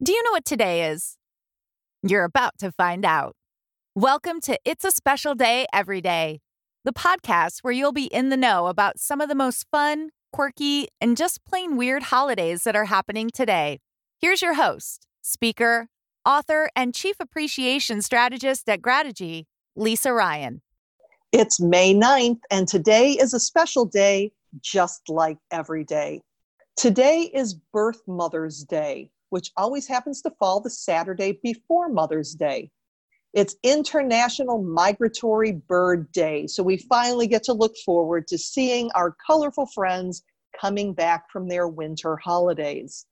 Do you know what today is? You're about to find out. Welcome to It's a Special Day Every Day, the podcast where you'll be in the know about some of the most fun, quirky, and just plain weird holidays that are happening today. Here's your host, speaker, author, and chief appreciation strategist at Grategy, Lisa Ryan. It's May 9th, and today is a special day, just like every day. Today is Birth Mother's Day which always happens to fall the Saturday before Mother's Day. It's International Migratory Bird Day, so we finally get to look forward to seeing our colorful friends coming back from their winter holidays.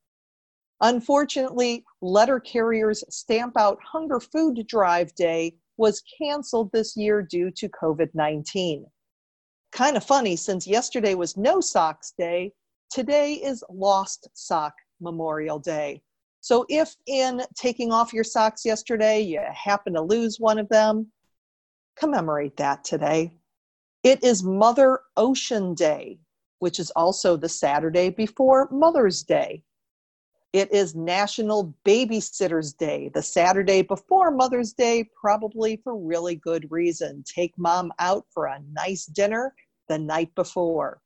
Unfortunately, letter carriers stamp out Hunger Food Drive Day was canceled this year due to COVID 19. Kind of funny, since yesterday was No Socks Day, today is Lost Sock Memorial Day. So if in taking off your socks yesterday, you happen to lose one of them, commemorate that today. It is Mother Ocean Day, which is also the Saturday before Mother's Day. It is National Babysitters Day, the Saturday before Mother's Day, probably for really good reason. Take mom out for a nice dinner the night before.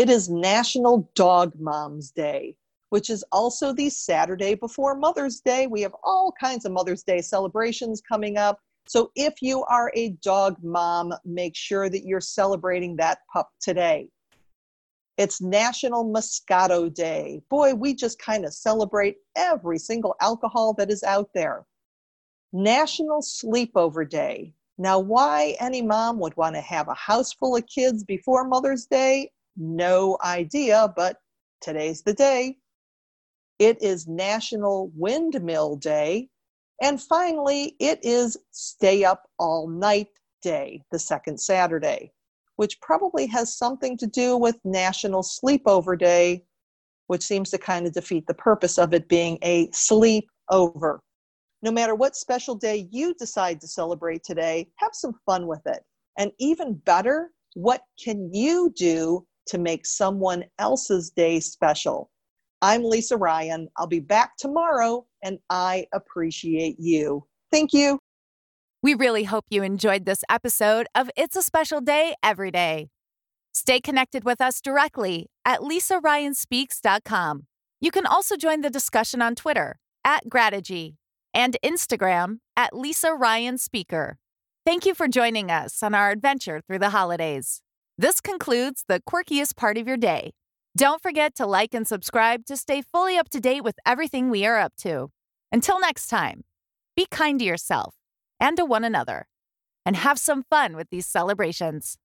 It is National Dog Moms Day, which is also the Saturday before Mother's Day. We have all kinds of Mother's Day celebrations coming up. So if you are a dog mom, make sure that you're celebrating that pup today. It's National Moscato Day. Boy, we just kind of celebrate every single alcohol that is out there. National Sleepover Day. Now, why any mom would want to have a house full of kids before Mother's Day? No idea, but today's the day. It is National Windmill Day. And finally, it is Stay Up All Night Day, the second Saturday, which probably has something to do with National Sleepover Day, which seems to kind of defeat the purpose of it being a sleep over. No matter what special day you decide to celebrate today, have some fun with it. And even better, what can you do to make someone else's day special? I'm Lisa Ryan. I'll be back tomorrow, and I appreciate you. Thank you. We really hope you enjoyed this episode of It's a Special Day Every Day. Stay connected with us directly at lisaryanspeaks.com. You can also join the discussion on Twitter at Grategy and Instagram at Lisa Ryan Speaker. Thank you for joining us on our adventure through the holidays. This concludes the quirkiest part of your day don't forget to like and subscribe to stay fully up to date with everything we are up to. Until next time, be kind to yourself and to one another, and have some fun with these celebrations.